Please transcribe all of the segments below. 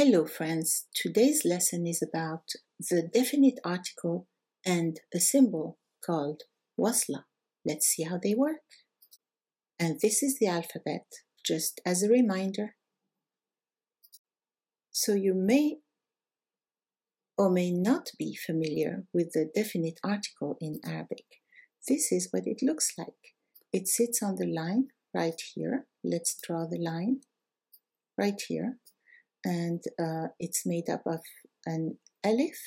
Hello, friends. Today's lesson is about the definite article and a symbol called wasla. Let's see how they work. And this is the alphabet, just as a reminder. So you may or may not be familiar with the definite article in Arabic. This is what it looks like. It sits on the line right here. Let's draw the line right here. And uh, it's made up of an alif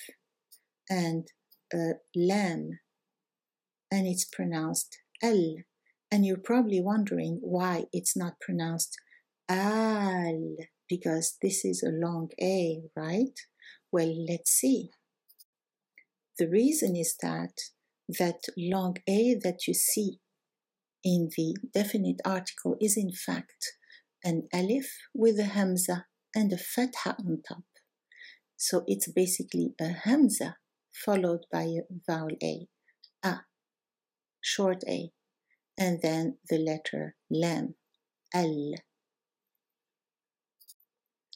and a lam. And it's pronounced al. And you're probably wondering why it's not pronounced al, because this is a long A, right? Well, let's see. The reason is that that long A that you see in the definite article is in fact an alif with a hamza and a fatha on top. So it's basically a hamza followed by a vowel A, a, short A, and then the letter lam, al.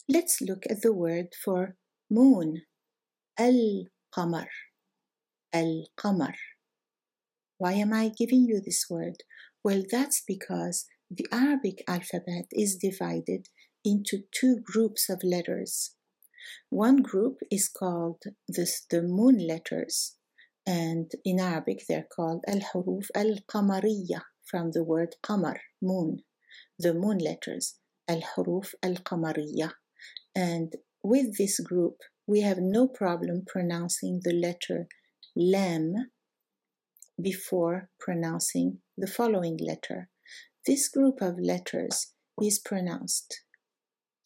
Let's look at the word for moon, al-qamar, al-qamar. Why am I giving you this word? Well, that's because the Arabic alphabet is divided into two groups of letters. One group is called this, the moon letters, and in Arabic they're called al-huruf al-qamariyya from the word qamar, moon, the moon letters, al-huruf al-qamariyya. And with this group, we have no problem pronouncing the letter lam before pronouncing the following letter. This group of letters is pronounced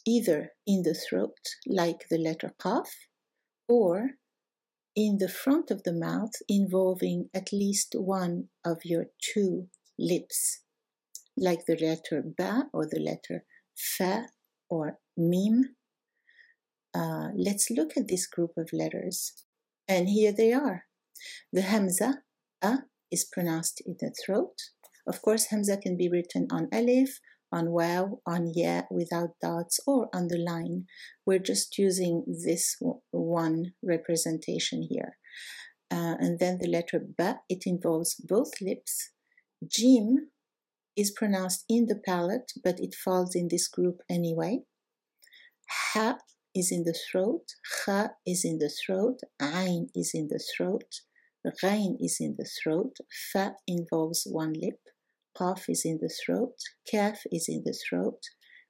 either in the throat, like the letter qaf, or in the front of the mouth, involving at least one of your two lips, like the letter ba or the letter fa or mim. Uh, let's look at this group of letters. And here they are. The hamza a is pronounced in the throat. Of course, Hamza can be written on alif, on waw, on yeah, without dots, or underline. We're just using this one representation here. Uh, and then the letter ba, it involves both lips. Jim is pronounced in the palate, but it falls in this group anyway. Ha is in the throat, kha is in the throat, ain is in the throat. ghain is in the throat, Fa involves one lip, Qaf is in the throat, Kaf is in the throat,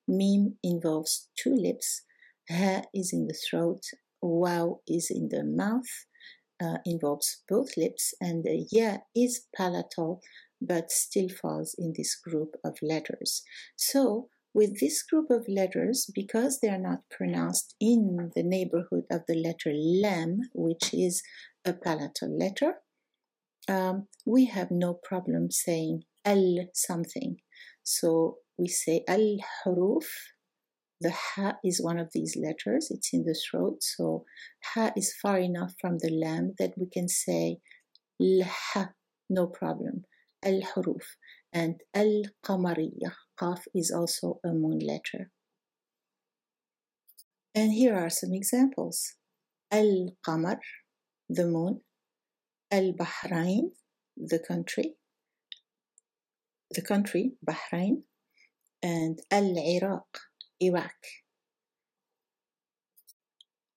Mim involves two lips, Ha is in the throat, Waw is in the mouth, uh, involves both lips, and the Ya is palatal but still falls in this group of letters. So, with this group of letters, because they are not pronounced in the neighborhood of the letter lam, which is a palatal letter, um, we have no problem saying al something. So we say al huruf. The ha is one of these letters, it's in the throat. So ha is far enough from the lam that we can say ha, no problem. Al huruf. And al qamariyah. Qaf is also a moon letter. And here are some examples. Al qamar the moon, Al Bahrain, the country, the country, Bahrain, and Al Iraq, Iraq.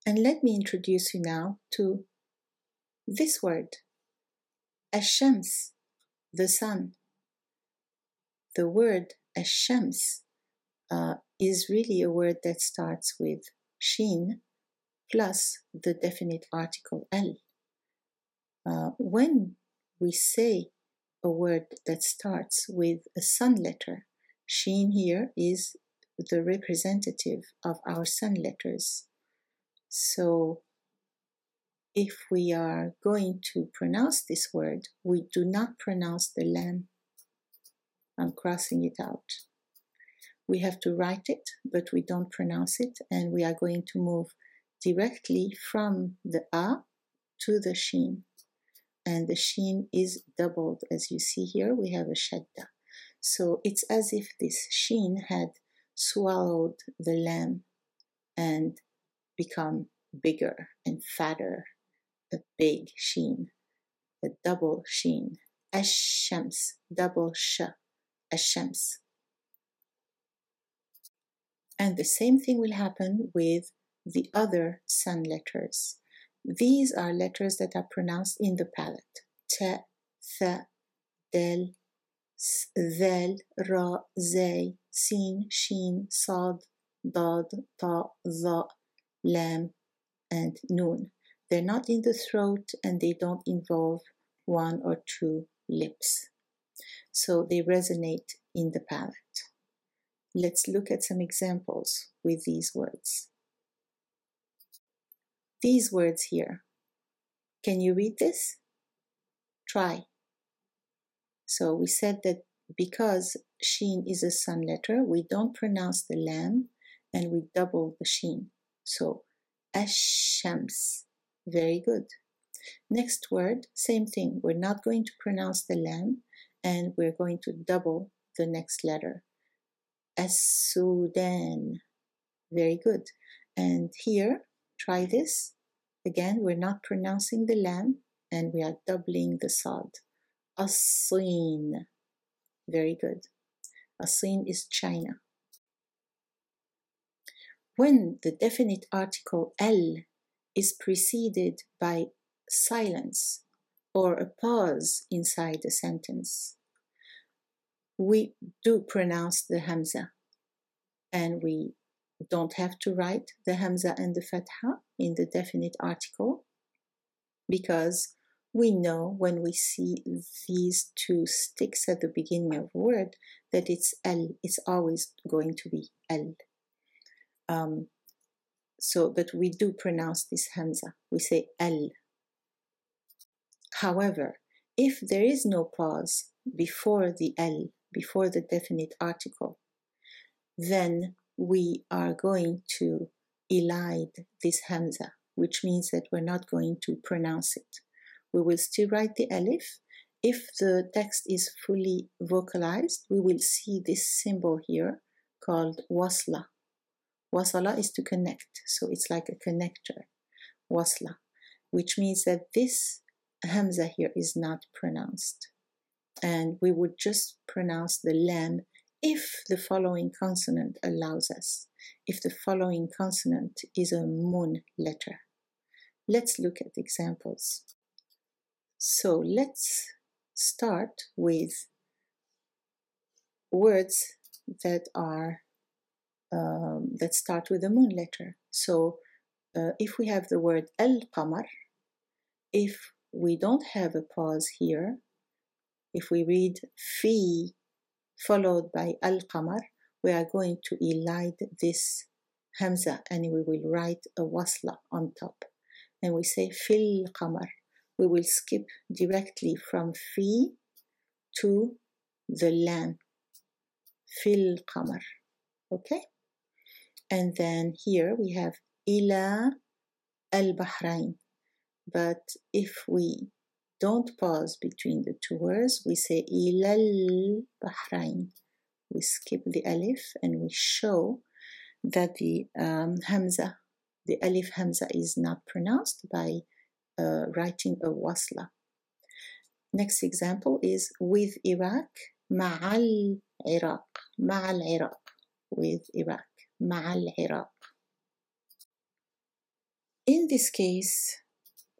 And let me introduce you now to this word, Ash-Shams, the sun. The word Ash-Shams uh, is really a word that starts with Shin plus the definite article al. Uh, when we say a word that starts with a sun letter, Sheen here is the representative of our sun letters. So if we are going to pronounce this word, we do not pronounce the lam. I'm crossing it out. We have to write it, but we don't pronounce it, and we are going to move directly from the A to the Shin. And the Shin is doubled. As you see here, we have a Shadda. So it's as if this Shin had swallowed the lam and become bigger and fatter, a big sheen, a double sheen. Ash-shams, double sh, ash-shams. And the same thing will happen with the other sun letters. These are letters that are pronounced in the palate. Ta, tha, del, ذال را زي سين شين صاد ضاد طاء ظاء lam and nun. They're not in the throat and they don't involve one or two lips. So they resonate in the palate. Let's look at some examples with these words. These words here. Can you read this? Try. So we said that because sheen is a sun letter, we don't pronounce the lam and we double the sheen. So ashams. Very good. Next word, same thing. We're not going to pronounce the lam and we're going to double the next letter. As-Sudan. Very good. And here, try this. Again, we're not pronouncing the lam and we are doubling the sod. As-Sin. Very good. As-Sin is China. When the definite article al is preceded by silence or a pause inside the sentence, we do pronounce the hamza and we don't have to write the hamza and the fatha in the definite article because we know when we see these two sticks at the beginning of a word that it's al it's always going to be al um, so but we do pronounce this hamza. We say al however if there is no pause before the al before the definite article, then we are going to elide this hamza, which means that we're not going to pronounce it. We will still write the alif. If the text is fully vocalized, we will see this symbol here called wasla. Wasala is to connect, so it's like a connector, wasla, which means that this hamza here is not pronounced and we would just pronounce the lam if the following consonant allows us, if the following consonant is a moon letter. Let's look at examples. So let's start with words that are um, that start with a moon letter. So uh, if we have the word al qamar, if we don't have a pause here, if we read fi followed by al qamar, we are going to elide this hamza and we will write a wasla on top. And we say fil qamar. We will skip directly from fi to the lam. Fil qamar. Okay? And then here we have ila al bahrain. But if we don't pause between the two words. We say ilal Bahrain. We skip the alif and we show that the um, hamza, the alif hamza, is not pronounced by uh, writing a wasla. Next example is with Iraq, ma'al Iraq, ma'al Iraq, with Iraq, ma'al Iraq. In this case,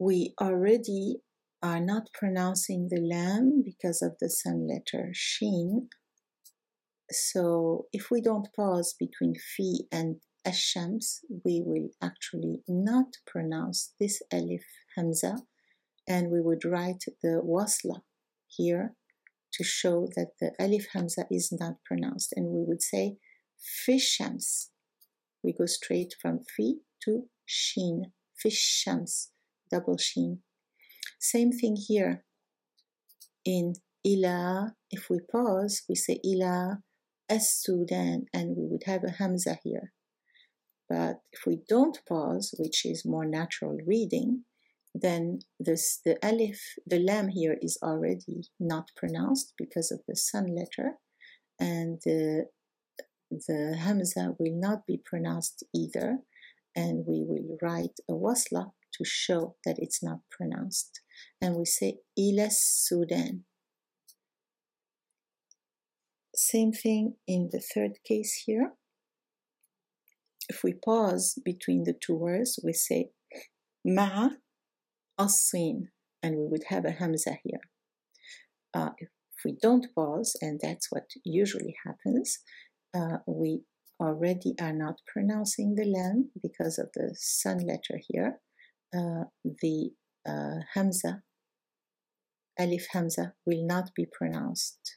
we already are not pronouncing the lam because of the sun letter shin. So if we don't pause between fi and ashams, we will actually not pronounce this alif hamza and we would write the wasla here to show that the alif hamza is not pronounced and we would say fishams. We go straight from fi to shin, fishams, double shin. Same thing here. In ila, if we pause, we say ila as Sudan, and we would have a hamza here. But if we don't pause, which is more natural reading, then this the alif, the lam here is already not pronounced because of the sun letter, and the the hamza will not be pronounced either, and we will write a wasla to show that it's not pronounced And we say إلى Sudan. Same thing in the third case here. If we pause between the two words, we say مع الصين and we would have a hamza here. Uh, if we don't pause, and that's what usually happens, uh, we already are not pronouncing the lam because of the sun letter here. Uh, the uh, hamza, alif hamza, will not be pronounced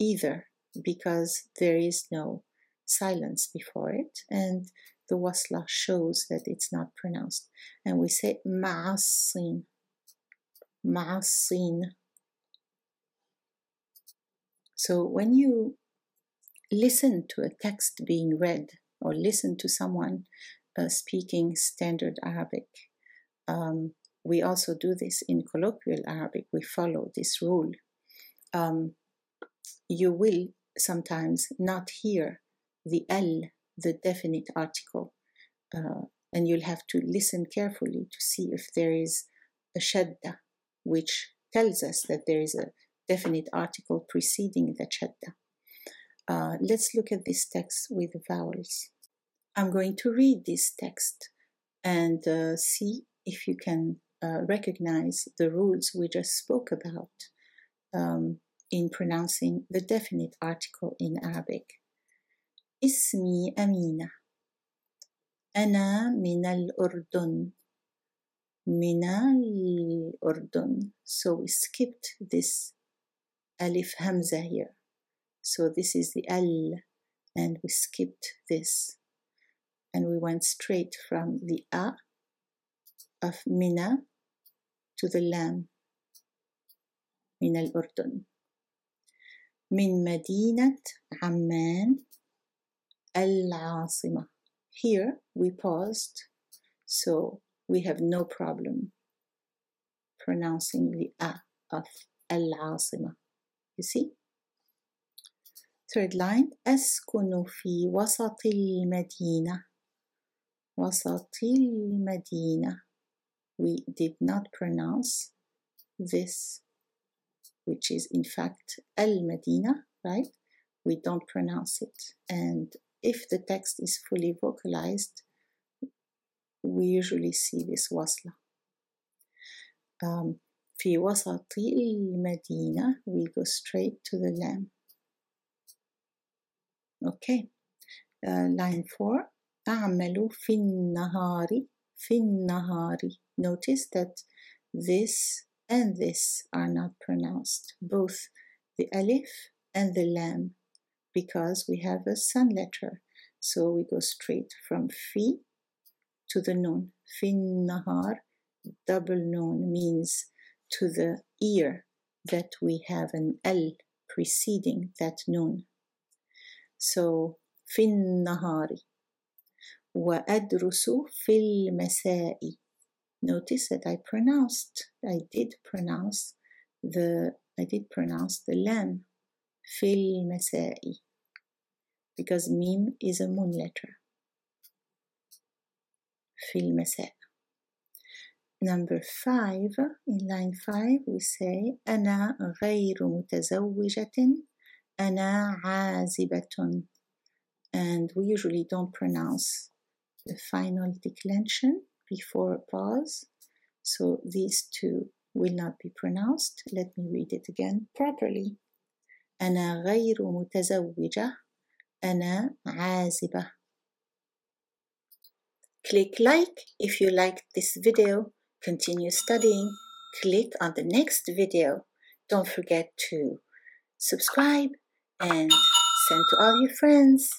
either because there is no silence before it, and the wasla shows that it's not pronounced. And we say ma'asin, ma'asin. So when you listen to a text being read or listen to someone uh, speaking standard Arabic, um, we also do this in colloquial Arabic. We follow this rule. Um, you will sometimes not hear the al, the definite article, uh, and you'll have to listen carefully to see if there is a shadda, which tells us that there is a definite article preceding the shadda. Uh, let's look at this text with the vowels. I'm going to read this text and uh, see if you can uh, recognize the rules we just spoke about. Um, in pronouncing the definite article in Arabic. اسمي أمينة أنا من الأردن من الأردن so we skipped this alif hamza here so this is the al and we skipped this and we went straight from the a of mina to the lam من الأردن. من مدينة عمان العاصمة. Here we paused so we have no problem pronouncing the A of العاصمة. You see? Third line أسكن في وسط المدينة. وسط المدينة we did not pronounce this, which is in fact el Medina, right? We don't pronounce it. And if the text is fully vocalized, we usually see this wasla. Um, في وسط المدينة we go straight to the lam. Okay, uh, line 4 أعمل في النهار في النهار Notice that this and this are not pronounced, both the alif and the lam, because we have a sun letter. So we go straight from fi to the nun. Fin nahar, double nun means to the ear that we have an L preceding that nun. So fin nahari. وأدرس في المساء notice that I pronounced, I did pronounce the, I did pronounce the lam fil masai because mim is a moon letter. Fil masa. Number five, in line five, we say أنا غير متزوجة أنا عازبة and we usually don't pronounce the final declension before a pause. So these two will not be pronounced. Let me read it again properly. أنا غير متزوجة أنا عازبة Click like if you liked this video. Continue studying. Click on the next video. Don't forget to subscribe and send to all your friends.